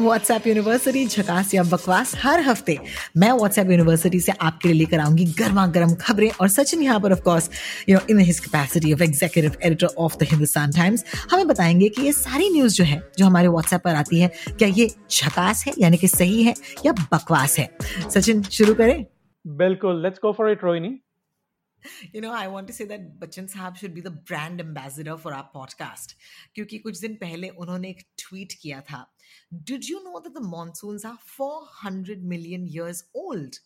WhatsApp university झकास या बकवास हर हफ़्ते मैं व्हाट्सएप यूनिवर्सिटी से आपके लिए लेकर आऊँगी गर्मा गर्म खबरें और सचिन यहाँ पर of course you know in his capacity of executive editor of the Hindustan Times हमें बताएँगे कि ये सारी न्यूज़ जो है जो हमारे व्हाट्सएप पर आती है क्या ये झकास है यानी कि सही है या बकवास है सचिन शुरू करें बिल्कुल let's go for it Rohini You know, I want to say that Bachchan साहब should be the brand ambassador for our podcast. क्योंकि कुछ दिन पहले उन्होंने एक ट्वीट किया था Did you know that the monsoons are 400 million years old?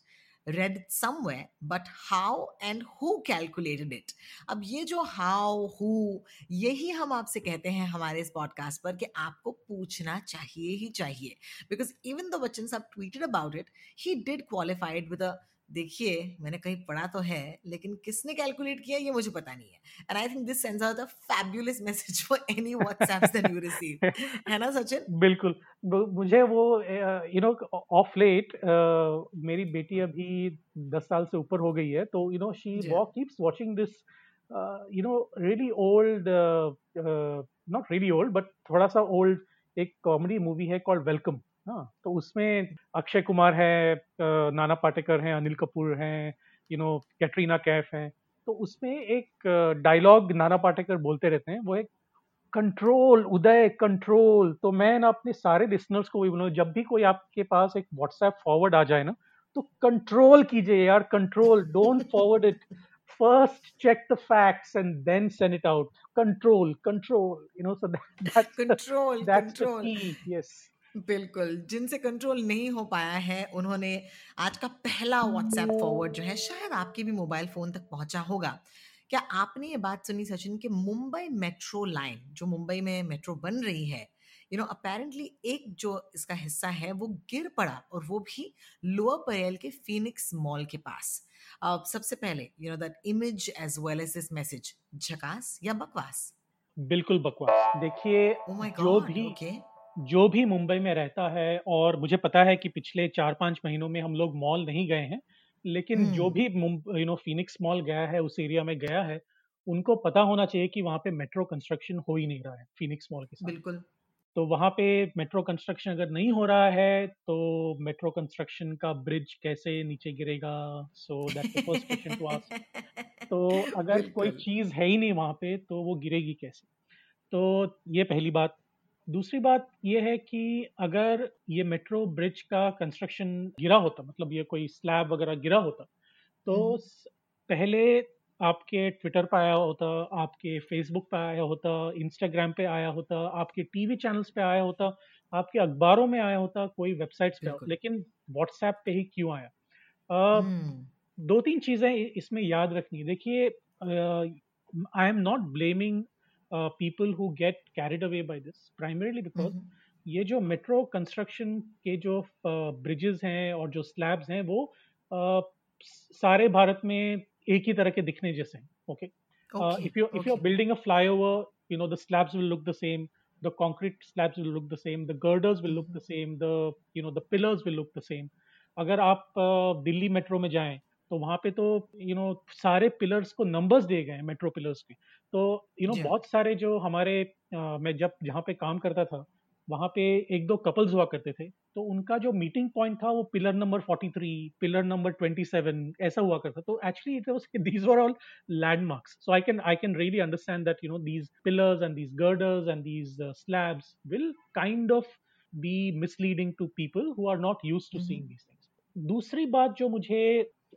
read it somewhere but how and who calculated it अब ये जो how who यही हम आपसे कहते हैं हमारे इस पॉडकास्ट पर कि आपको पूछना चाहिए ही चाहिए because even the Bachchan sahab tweeted about it he did qualified with a देखिए मैंने कहीं पढ़ा तो है लेकिन किसने कैलकुलेट किया ये मुझे पता नहीं है। And I think this sends out a fabulous message for any WhatsApps that you receive है ना सचिन? बिल्कुल। मुझे वो यू नो ऑफ़ लेट मेरी बेटी अभी दस साल से ऊपर हो गई है तो you know she walk keeps watching this you know really old not really old but थोड़ा सा ओल्ड एक कॉमेडी मूवी है कॉल्ड वेलकम हाँ तो उसमें अक्षय कुमार है नाना पाटेकर हैं अनिल कपूर हैं यू नो कैटरीना कैफ हैं। तो उसमें एक डायलॉग नाना पाटेकर बोलते रहते हैं वो एक कंट्रोल उदय कंट्रोल तो मैं ना अपने सारे लिसनर्स को भी बोलूँ जब भी कोई आपके पास एक व्हाट्सएप फॉरवर्ड आ जाए ना तो कंट्रोल कीजिए यार control don't forward it first check the facts and then send it out control control you know so that's the control की यस बिल्कुल जिनसे कंट्रोल नहीं हो पाया है उन्होंने आज का पहला व्हाट्सएप फॉरवर्ड जो है शायद आपके भी मोबाइल फ़ोन तक पहुँचा होगा। क्या आपने ये बात सुनी सचिन कि मुंबई मेट्रो लाइन जो मुंबई में मेट्रो बन रही है यू नो अपेरेंटली एक जो इसका हिस्सा है वो गिर पड़ा और वो भी लोअर परेल के फिनिक्स मॉल के पास। अब सबसे पहले you know that image as well as this message झकास या बकवास? बिल्कुल बकवास। देखिए माय जो भी ओके जो भी मुंबई में रहता है और मुझे पता है कि पिछले चार पाँच महीनों में हम लोग मॉल नहीं गए हैं लेकिन जो हम्म। भी यू नो फिनिक्स मॉल गया है उस एरिया में गया है उनको पता होना चाहिए कि वहाँ पे मेट्रो कंस्ट्रक्शन हो ही नहीं रहा है फिनिक्स मॉल के साथ। बिल्कुल। तो वहाँ पे मेट्रो कंस्ट्रक्शन अगर नहीं हो रहा है तो मेट्रो कंस्ट्रक्शन का ब्रिज कैसे नीचे गिरेगा? So that's the first question to ask तो अगर कोई चीज़ है ही नहीं वहाँ पे तो वो गिरेगी कैसे? तो ये पहली बात। दूसरी बात यह है कि अगर ये मेट्रो ब्रिज का कंस्ट्रक्शन गिरा होता मतलब ये कोई स्लैब वगैरह गिरा होता तो हम्म। पहले आपके ट्विटर पे आया होता आपके फेसबुक पे आया होता इंस्टाग्राम पे आया होता आपके टीवी चैनल्स पे आया होता आपके अखबारों में आया होता कोई वेबसाइट्स पे लेकिन व्हाट्सएप पे ही क्यों आया? अ, हम्म। दो तीन चीज़ें इसमें याद रखनी देखिए I am not blaming people who get carried away by this primarily because ये जो मेट्रो कंस्ट्रक्शन के जो ब्रिजेस uh, हैं और जो स्लैब्स हैं वो uh, सारे भारत में एक ही तरह के दिखने जैसे हैं okay if you if you building a flyover you know the slabs will look the same the concrete slabs will look the same the girders will look the same do know pillars will look the same अगर आप uh, Delhi metro में जाएँ तो वहाँ पे तो you know सारे pillars को नंबर्स दिए गए मेट्रो पिलर्स के। तो यू नो बहुत सारे जो हमारे मैं जब जहाँ पे काम करता था वहाँ पे एक दो कपल्स हुआ करते थे तो उनका जो मीटिंग पॉइंट था वो पिलर नंबर 43 पिलर नंबर 27 ऐसा हुआ करता तो actually it was these were all landmarks so I can I can really understand that you know these pillars and these girders and these slabs will kind of be misleading to people who are not used to seeing these things दूसरी बात जो मुझे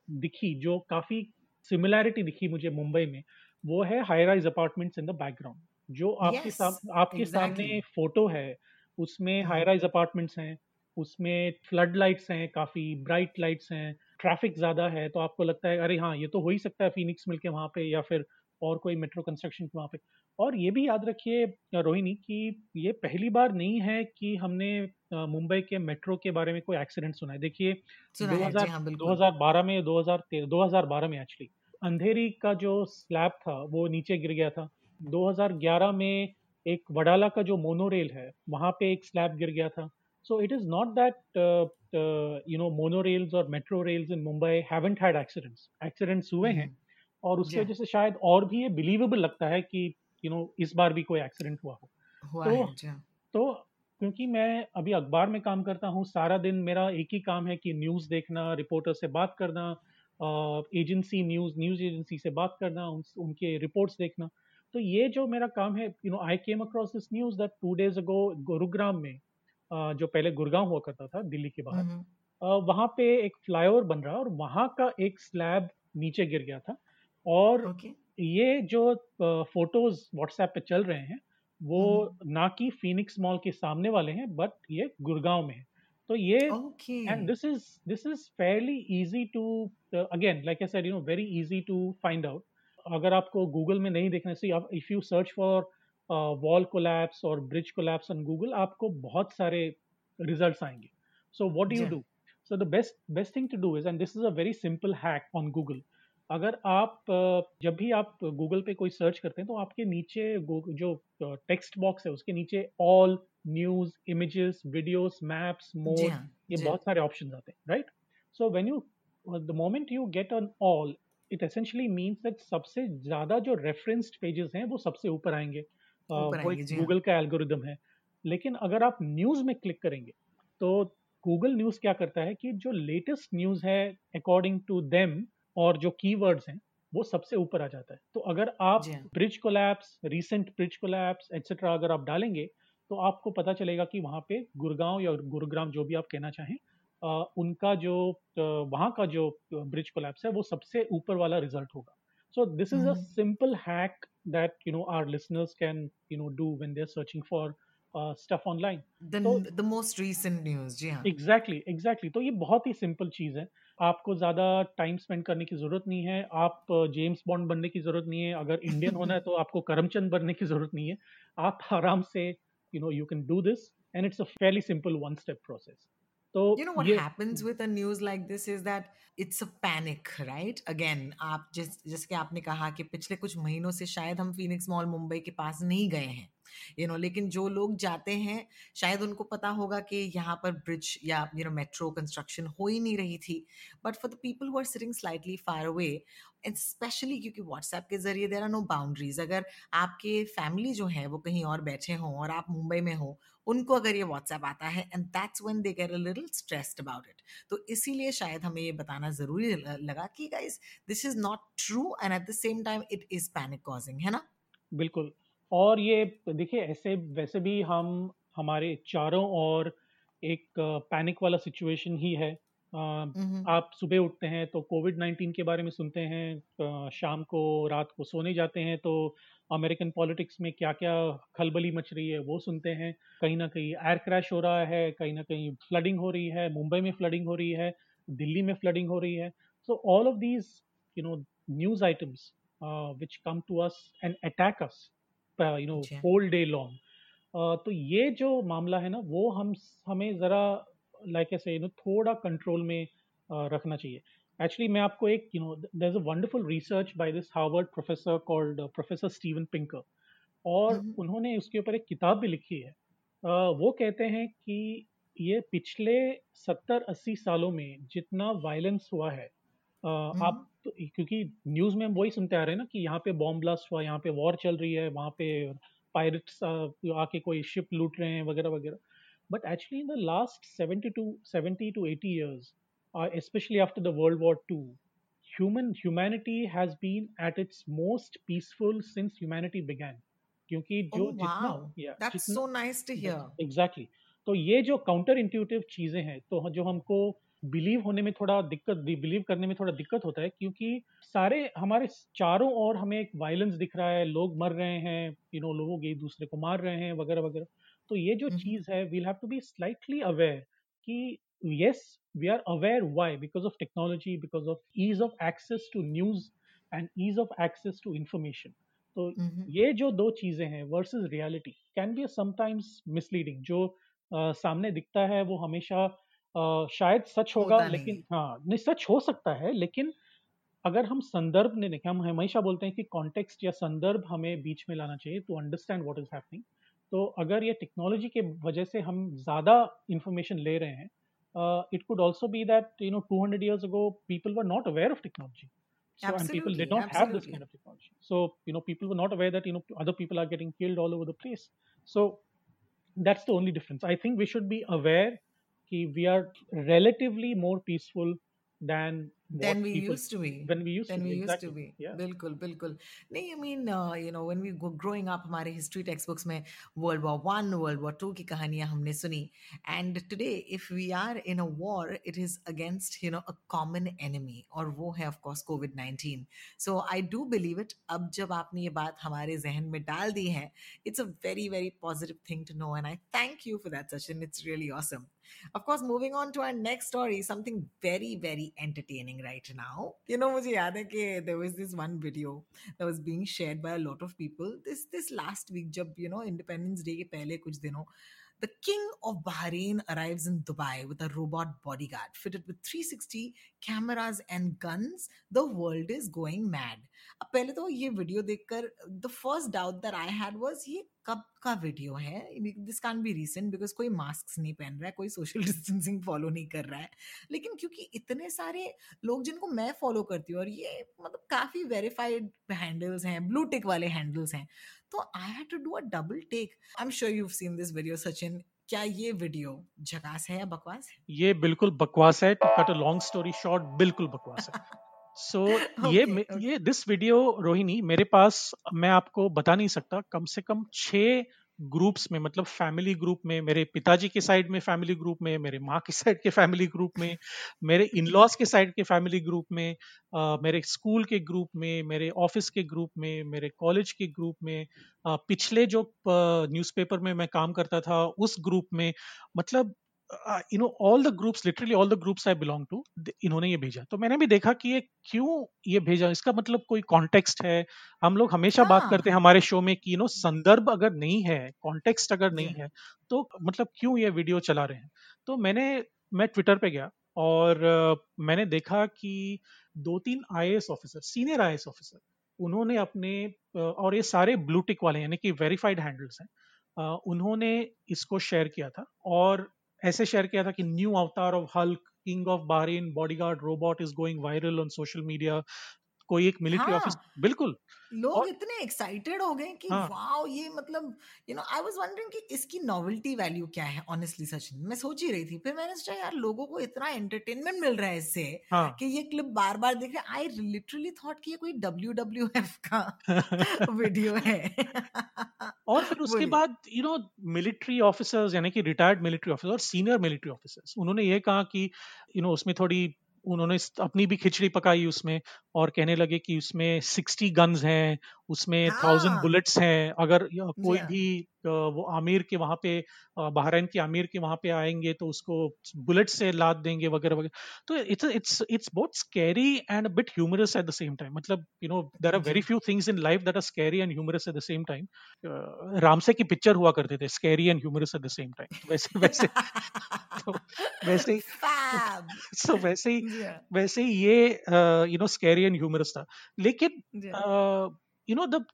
दिखी जो काफ़ी similarity दिखी मुझे मुंबई में वो है high rise apartments in the background जो आपके यस साम आपके exactly. सामने फ़ोटो है उसमें हाई राइज अपार्टमेंट्स हैं उसमें फ्लड लाइट्स हैं काफ़ी ब्राइट लाइट्स हैं ट्रैफ़िक ज़्यादा है तो आपको लगता है अरे हाँ ये तो हो ही सकता है फिनिक्स मिल के वहाँ पे या फिर और कोई मेट्रो कंस्ट्रक्शन वहाँ पे और ये भी याद रखिए रोहिणी कि ये पहली बार नहीं है कि हमने मुंबई के मेट्रो के बारे में कोई एक्सीडेंट सुना है। देखिए दो हज़ार बारह में दो हज़ार दो हज़ार बारह में एक्चुअली अंधेरी का जो स्लैब था वो नीचे गिर गया था। 2011 में एक वडाला का जो मोनोरेल है वहाँ पे एक स्लैब गिर गया था। So it is not that you know monorails और metro rails in Mumbai haven't had accidents accidents हुए हैं हम्म। और उसकी वजह से शायद और भी ये बिलीवेबल लगता है कि यू नो इस बार भी कोई एक्सीडेंट हुआ हो। तो तो क्योंकि मैं अभी अखबार में काम करता हूँ सारा दिन मेरा एक ही काम है कि न्यूज़ देखना रिपोर्टर से बात करना एजेंसी न्यूज़ न्यूज़ एजेंसी से बात करना उन, उनके रिपोर्ट्स देखना। तो ये जो मेरा काम है you know I came across this news that two days ago Gurugram में uh, जो पहले गुड़गांव हुआ करता था दिल्ली के बाहर वहाँ पे एक फ्लाईओवर बन रहा और वहाँ का एक स्लैब नीचे गिर गया था और okay. ये जो फ़ोटोज़ व्हाट्सएप पे चल रहे हैं वो ना कि फिनिक्स मॉल के सामने वाले हैं बट ये गुड़गांव में है। तो ये and this is this is fairly easy to again like I said you know very easy to find out अगर आपको गूगल में नहीं देखना चाहिए if you search for wall collapse और ब्रिज कोलैप्स ऑन गूगल आपको बहुत सारे रिजल्ट्स आएँगे। So what do you do so the best best thing to do is and this is a very simple hack on Google अगर आप जब भी आप गूगल पे कोई सर्च करते हैं तो आपके नीचे जो टेक्स्ट बॉक्स है उसके नीचे all news images videos maps mode ये बहुत सारे ऑप्शंस आते हैं right so when you the moment you get on all it essentially means that सबसे ज़्यादा जो रेफरेंस्ड पेजेस हैं वो सबसे ऊपर आएँगे। वो गूगल हाँ। का एल्गोरिदम है। लेकिन अगर आप न्यूज़ में क्लिक करेंगे तो गूगल न्यूज़ क्या करता है कि जो लेटेस्ट न्यूज़ है अकॉर्डिंग टू देम और जो कीवर्ड्स हैं वो सबसे ऊपर आ जाता है। तो अगर आप bridge collapse recent bridge collapse etcetera अगर आप डालेंगे तो आपको पता चलेगा कि वहाँ पे गुड़गांव या गुरुग्राम जो भी आप कहना चाहें आ, उनका जो वहाँ का जो ब्रिज कोलैप्स है वो सबसे ऊपर वाला रिज़ल्ट होगा। So this is a simple hack that you know our listeners can you know do when they are searching for stuff online the most recent news जी हाँ। एग्जैक्टली एग्जैक्टली तो ये बहुत ही सिंपल चीज़ है। आपको ज़्यादा टाइम स्पेंड करने की ज़रूरत नहीं है आप जेम्स बॉन्ड बनने की ज़रूरत नहीं है अगर इंडियन होना है तो आपको करमचंद बनने की ज़रूरत नहीं है। आप आराम से you know you can do this and it's a fairly simple one step process तो you know what happens with a news like this is that it's a panic right? Again आप जिस जिसके आपने कहा कि पिछले कुछ महीनों से शायद हम फिनिक्स मॉल मुंबई के पास नहीं गए हैं यू नो लेकिन जो लोग जाते हैं शायद उनको पता होगा कि यहाँ पर ब्रिज या यू नो मेट्रो कंस्ट्रक्शन हो ही नहीं रही थी। But for the people who are sitting slightly far away and specially क्योंकि व्हाट्सएप के ज़रिए देर आर नो बाउंड्रीज अगर आपके फैमिली जो है वो कहीं और बैठे हों और आप मुंबई में हो उनको अगर ये व्हाट्सएप आता है and that's when they get a little stressed about it तो इसीलिए शायद हमें ये बताना ज़रूरी लगा कि guys this is not true and at the same time it is panic causing है ना? बिल्कुल। और ये देखिए, ऐसे वैसे भी हम, हमारे चारों और एक पैनिक वाला सिचुएशन ही है। आप सुबह उठते हैं तो कोविड नाइन्टीन के बारे में सुनते हैं शाम को रात को सोने जाते हैं तो अमेरिकन पॉलिटिक्स में क्या क्या खलबली मच रही है वो सुनते हैं। कहीं ना कहीं एयर क्रैश हो रहा है कहीं ना कहीं फ्लडिंग हो रही है मुंबई में फ्लडिंग हो रही है दिल्ली में फ्लडिंग हो रही है। So all of these you know news items which come to us and attack us you know whole day long. तो ये जो मामला है ना वो हम हमें ज़रा लाइक ऐसे यू नो थोड़ा कंट्रोल में uh, रखना चाहिए एक्चुअली मैं आपको एक you know there is a wonderful research by this Harvard professor called professor Steven Pinker और mm-hmm. उन्होंने उसके ऊपर एक किताब भी लिखी है uh, वो कहते हैं कि ये पिछले सत्तर अस्सी सालों में जितना वायलेंस हुआ है uh, mm-hmm. आप तो क्योंकि न्यूज़ में हम वही सुनते आ रहे हैं ना कि यहाँ पे बॉम्ब ब्लास्ट हुआ यहाँ पे वॉर चल रही है वहाँ पे पायरेट्स आके कोई शिप लूट रहे हैं वगैरह वगैरह but actually in the last seventy two seventy two eighty years especially after the World War II, human humanity has been at its most peaceful since humanity began. क्योंकि जो oh, wow. जितना yeah, That's जितना, so nice to hear. Exactly. तो ये जो counter intuitive चीज़ें हैं तो जो हमको बिलीव होने में थोड़ा दिक्कत बिलीव करने में थोड़ा दिक्कत होता है क्योंकि सारे हमारे चारों ओर हमें एक वायलेंस दिख रहा है लोग मर रहे हैं यू नो लोग एक दूसरे को मार रहे हैं वगैरह वगैरह तो ये जो चीज़ है we'll have to be slightly aware कि yes we are aware why because of technology because of ease of access to news and ease of access to information. तो Mhm. ये जो दो चीज़ें हैं versus reality can be sometimes misleading जो अ, सामने दिखता है वो हमेशा अ, शायद सच होगा लेकिन हाँ नहीं सच हो सकता है लेकिन अगर हम संदर्भ ने देखें हम हमेशा बोलते हैं कि कॉन्टेक्स्ट या संदर्भ हमें बीच में लाना चाहिए to understand what is happening तो अगर ये टेक्नोलॉजी के वजह से हम ज़्यादा इंफॉर्मेशन ले रहे हैं it could also be that you know 200 years ago people were not aware of technology so and people did not absolutely. have this kind of technology so you know people were not aware that you know other people are getting killed all over the place so that's the only difference i think we should be aware that we are relatively more peaceful than what Then we people used to be. when we used Then to be we used exactly. to be. yeah. बिल्कुल बिल्कुल नहीं I mean you know when we growing up हमारे history text books में world war one world war two की कहानियाँ हमने सुनी। And today if we are in a war it is against you know a common enemy और वो है of course COVID 19 so I do believe it अब जब आपने ये बात हमारे जहन में डाल दी है it's a very very positive thing to know. And i thank you for that sachin. It's really awesome. Of course moving on to our next story something very very entertaining right now. You know mujhe yaad कि there was this one video that was being shared by a lot of people. This this last week jab you know independence day ke pehle kuch dinon the king of Bahrain arrives in Dubai with a robot bodyguard fitted with 360 cameras and guns. The world is going mad. अब पहले तो ये video देखकर the first doubt that I had was ये कब का video है this can be recent because कोई मास्क नहीं पहन रहा है, कोई सोशल डिस्टेंसिंग फॉलो नहीं कर रहा है लेकिन क्योंकि इतने सारे लोग जिनको मैं फॉलो करती हूँ और ये मतलब काफ़ी वेरीफाइड हैंडल्स हैं ब्लू टिक वाले हैंडल्स हैं तो I had to do a double take I am sure you seen this video Sachin क्या ये वीडियो झकास है या बकवास है? ये बिल्कुल बकवास है to cut a long story short बिल्कुल बकवास है। सो so, okay, ये Okay. ये दिस वीडियो रोहिणी मेरे पास मैं आपको बता नहीं सकता कम से कम छह ग्रुप्स में मतलब फैमिली ग्रुप में, मेरे पिताजी के साइड में फैमिली ग्रुप में, मेरे माँ के साइड के फैमिली ग्रुप में, मेरे इन लॉज के साइड के फैमिली ग्रुप में मेरे स्कूल के ग्रुप में, मेरे ऑफ़िस के ग्रुप में, मेरे कॉलेज के ग्रुप में पिछले जो न्यूज़पेपर में मैं काम करता था, उस ग्रुप में मतलब you know all the groups literally all the groups I belong to इन्होंने ये भेजा तो मैंने भी देखा कि ये क्यों ये भेजा इसका मतलब कोई कॉन्टेक्स्ट है हम लोग हमेशा हाँ. बात। करते हैं हमारे शो में कि यू नो संदर्भ अगर नहीं है कॉन्टेक्स्ट अगर नहीं है तो मतलब क्यों ये वीडियो चला रहे हैं तो मैंने मैं ट्विटर पे गया और अ, मैंने देखा कि दो तीन आई ऑफिसर सीनियर आई ऑफिसर उन्होंने अपने अ, और ये सारे ब्लूटिक वाले यानी कि वेरीफाइड हैंडल्स हैं अ, उन्होंने इसको शेयर किया था और ऐसे शेयर किया था कि new avatar of Hulk, king of Bahrain, bodyguard, robot is going viral on social media. कोई एक मिलिट्री ऑफ़िस हाँ। बिल्कुल। लोग और- इतने एक्साइटेड हो गए कि हाँ। वाओ ये मतलब you know I was wondering कि इसकी नॉवेल्टी वैल्यू क्या है ऑनेस्टली सचिन मैं। सोच ही रही थी फिर मैंने सोचा यार लोगों को इतना एंटरटेनमेंट मिल रहा है इससे हाँ। कि ये क्लिप बार बार देख रहे आई लिटरली थॉट कि ये कोई डब्ल्यू डब्ल्यू एफ़ का वीडियो है। और फिर उसके बाद यू नो मिलिट्री ऑफिसर्स यानी कि रिटायर्ड मिलिट्री ऑफिसर और सीनियर मिलिट्री ऑफिसर्स उन्होंने ये कहा कि यू नो उसमें थोड़ी उन्होंने अपनी भी खिचड़ी पकाई उसमें। और कहने लगे कि उसमें सिक्सटी गन्स हैं उसमें थाउज़ेंड हाँ। बुलेट्स हैं। अगर कोई। भी वो आमिर के वहाँ पे बहरीन के आमिर के वहाँ पे आएँगे तो उसको बुलेट से लाद देंगे वगैरह वगैरह। तो इट्स इट्स इट्स बहुत scary and bit humorous at the same time मतलब you know there are very few things in life that are scary and humorous at the same time Ramsay की picture हुआ करते थे scary and humorous at the same time वैसे वैसे। तो वैसे ही Fab. सो वैसे ही हाँ, वैसे ही ये you know scary and humorous था लेकिन you know the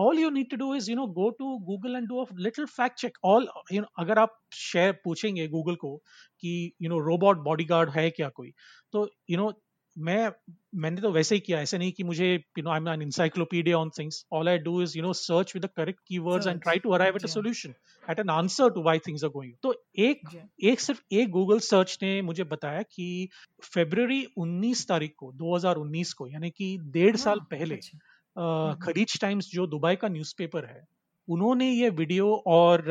all you need to do is you know go to google and do a little fact check all you know अगर आप शेयर पूछेंगे गूगल को कि you know रोबोट बॉडीगार्ड है क्या कोई तो you know मैं मैंने तो वैसे ही किया ऐसे नहीं कि मुझे you know I am an encyclopedia on things all I do is you know search with the correct keywords and try to arrive at a solution at an answer to why things are going तो एक एक सिर्फ़ एक Google search ने मुझे बताया कि फेब्रवरी 19 तारीख को 2019 को यानी कि डेढ़ हाँ, साल पहले अच्छा। हाँ, हाँ। खरीज टाइम्स जो दुबई का न्यूज़पेपर है उन्होंने ये वीडियो और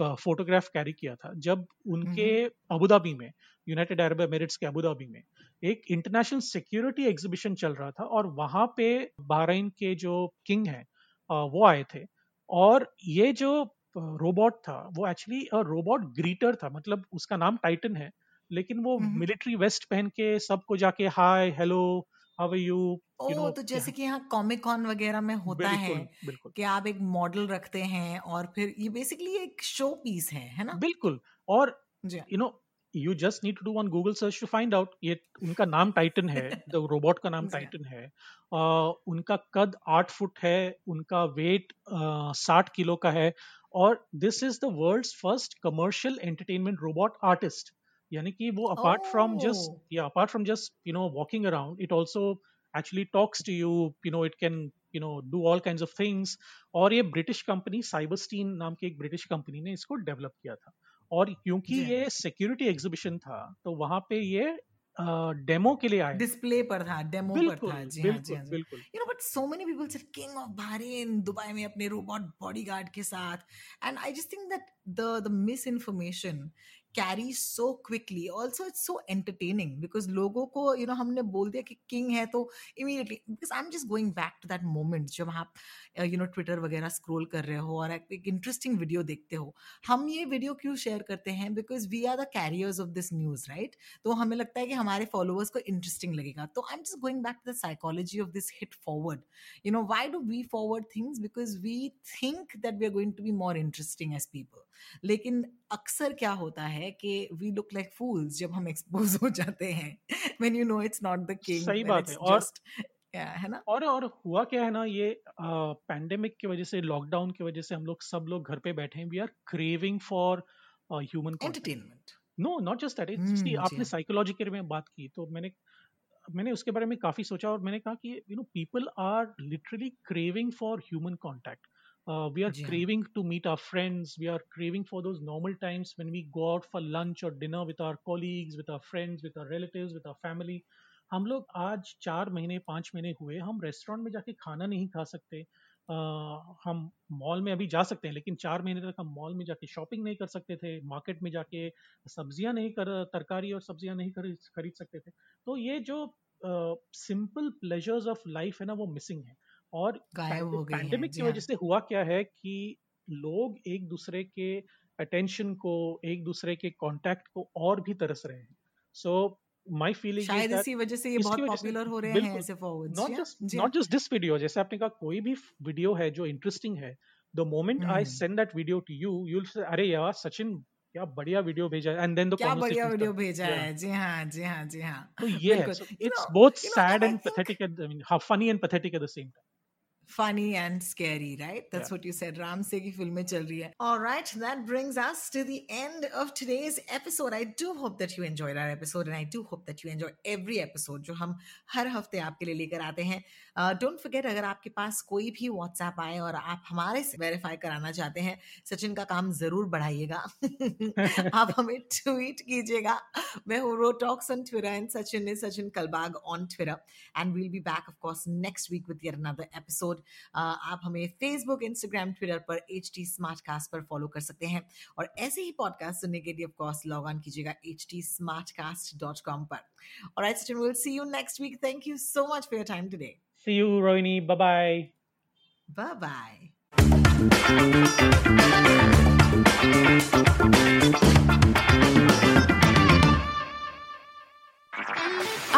फोटोग्राफ कैरी किया था जब उनके अबू धाबी में यूनाइटेड अरब एमिरेट्स के अबू धाबी में एक इंटरनेशनल सिक्योरिटी एग्जीबिशन चल रहा था और वहाँ पे बहरीन के जो किंग हैं वो आए थे। और ये जो रोबोट था वो एक्चुअली रोबोट ग्रीटर था मतलब उसका नाम टाइटन है लेकिन वो। मिलिट्री वेस्ट पहन के सबको जाके hi hello how are you oh you know, तो जैसे कि यहाँ कॉमिक कॉन वगैरह में होता है बिल्कुल बिल्कुल। कि आप एक मॉडल रखते हैं और फिर ये बेसिकली एक शो पीस है है ना? बिल्कुल और you know you just need to do one Google search to find out ये उनका नाम टाइटन है द रोबोट का नाम टाइटन है। uh, उनका कद आठ फुट है उनका वेट साठ किलो का है और this is the world's first commercial entertainment robot artist यानी कि वो अपार्ट फ्रॉम जस्ट. या apart from just you know walking around it also actually talks to you you know it can you know do all kind of things और ये British company साइबरस्टीन नाम की एक British company ने इसको develop किया था। और क्योंकि। ये सिक्योरिटी एग्जीबिशन था तो वहाँ पे ये डेमो के लिए आए। डिस्प्ले पर था डेमो पर था। जी हाँ जी बिल्कुल हाँ बिल्कुल। You know but so many people said king of bahrain Dubai में अपने रोबोट बॉडीगार्ड के साथ. And i just think that the the misinformation carries so quickly also it's so entertaining because लोगों को यू you नो know, हमने बोल दिया कि किंग है तो immediately because I am just going back to that moment जब आप यू नो ट्विटर वगैरह स्क्रोल कर रहे हो और एक इंटरेस्टिंग वीडियो देखते हो। हम ये वीडियो क्यों शेयर करते हैं? Because we are the carriers of this news right तो हमें लगता है कि हमारे फॉलोअर्स को इंटरेस्टिंग लगेगा। तो I am just going back to the psychology of this hit forward you know why do we forward things because we think that we are going to be more interesting as people लेकिन अक्सर क्या होता है? कि we look like फूल्स जब हम expose हो जाते हैं। When you know it's not the king सही बात है, और- जस्ट है ना? और और हुआ क्या है ना ये पैंडेमिक की वजह से लॉकडाउन की वजह से हम लोग सब लोग घर पे बैठे हैं। We are craving for human entertainment no not just that it's जी आपने हाँ। साइकोलॉजी के बारे में बात की तो मैंने मैंने उसके बारे में काफ़ी सोचा और मैंने कहा कि you know people are literally craving for human contact we are जी हाँ। Craving to meet our friends we are craving for those normal times when we go out for lunch और dinner with our colleagues with our friends with our relatives with our family हम लोग आज चार महीने पाँच महीने हुए। हम रेस्टोरेंट में जाके खाना नहीं खा सकते। Uh, हम मॉल में अभी जा सकते हैं लेकिन चार महीने तक हम मॉल में जाके शॉपिंग नहीं कर सकते थे। मार्केट में जाके सब्ज़ियाँ नहीं कर तरकारी और सब्ज़ियाँ नहीं खरीद खरीद सकते थे। तो ये जो सिंपल प्लेजर्स ऑफ़ लाइफ है ना वो मिसिंग है। और गायब हो गई पैंडेमिक की हाँ। वजह से हुआ क्या है कि लोग एक दूसरे के अटेंशन को एक दूसरे के कांटेक्ट को और भी तरस रहे हैं। सो माय फीलिंग शायद इसी वजह से ये बहुत पॉपुलर हो रहे हैं ऐसे forwards not just not just this video जैसे आपने कहा कोई भी वीडियो है जो इंटरेस्टिंग है the moment I. Send that video to you you will say अरे यार सचिन क्या बढ़िया वीडियो भेजा एंड देन द क्या बढ़िया वीडियो भेजा है। जी हाँ जी हाँ जी हाँ। तो ये है। बिल्कुल। so You it's know- both you know, sad and I and think- pathetic funny and and scary, right? That's Yeah. what you said. Ram Se ki filmein chal rahi hai. All right, that brings us to the end of today's episode. I do hope that you enjoyed our episode, and I do hope that you enjoy every episode जो हम हर हफ़्ते आपके लिए लेकर आते हैं. Don't uh, forget अगर आपके पास कोई भी व्हाट्सएप आए और आप हमारे से वेरीफाई कराना चाहते हैं सचिन का काम ज़रूर बढ़ाइएगा आप हमें ट्वीट कीजिएगा मैं हूँ Ro talks on Twitter and Sachin is Sachin Kalbag on Twitter and we'll be back of course next week with yet another episode आप हमें फेसबुक इंस्टाग्राम ट्विटर पर एच टी पर फॉलो कर सकते हैं। और ऐसे ही पॉडकास्ट सुनने के लिए ऑफ़ कोर्स लॉग ऑन कीजिएगा एच टी पर। और I Sachin will see you next week thank you so much for your time today see you Rohini. Bye bye Bye bye.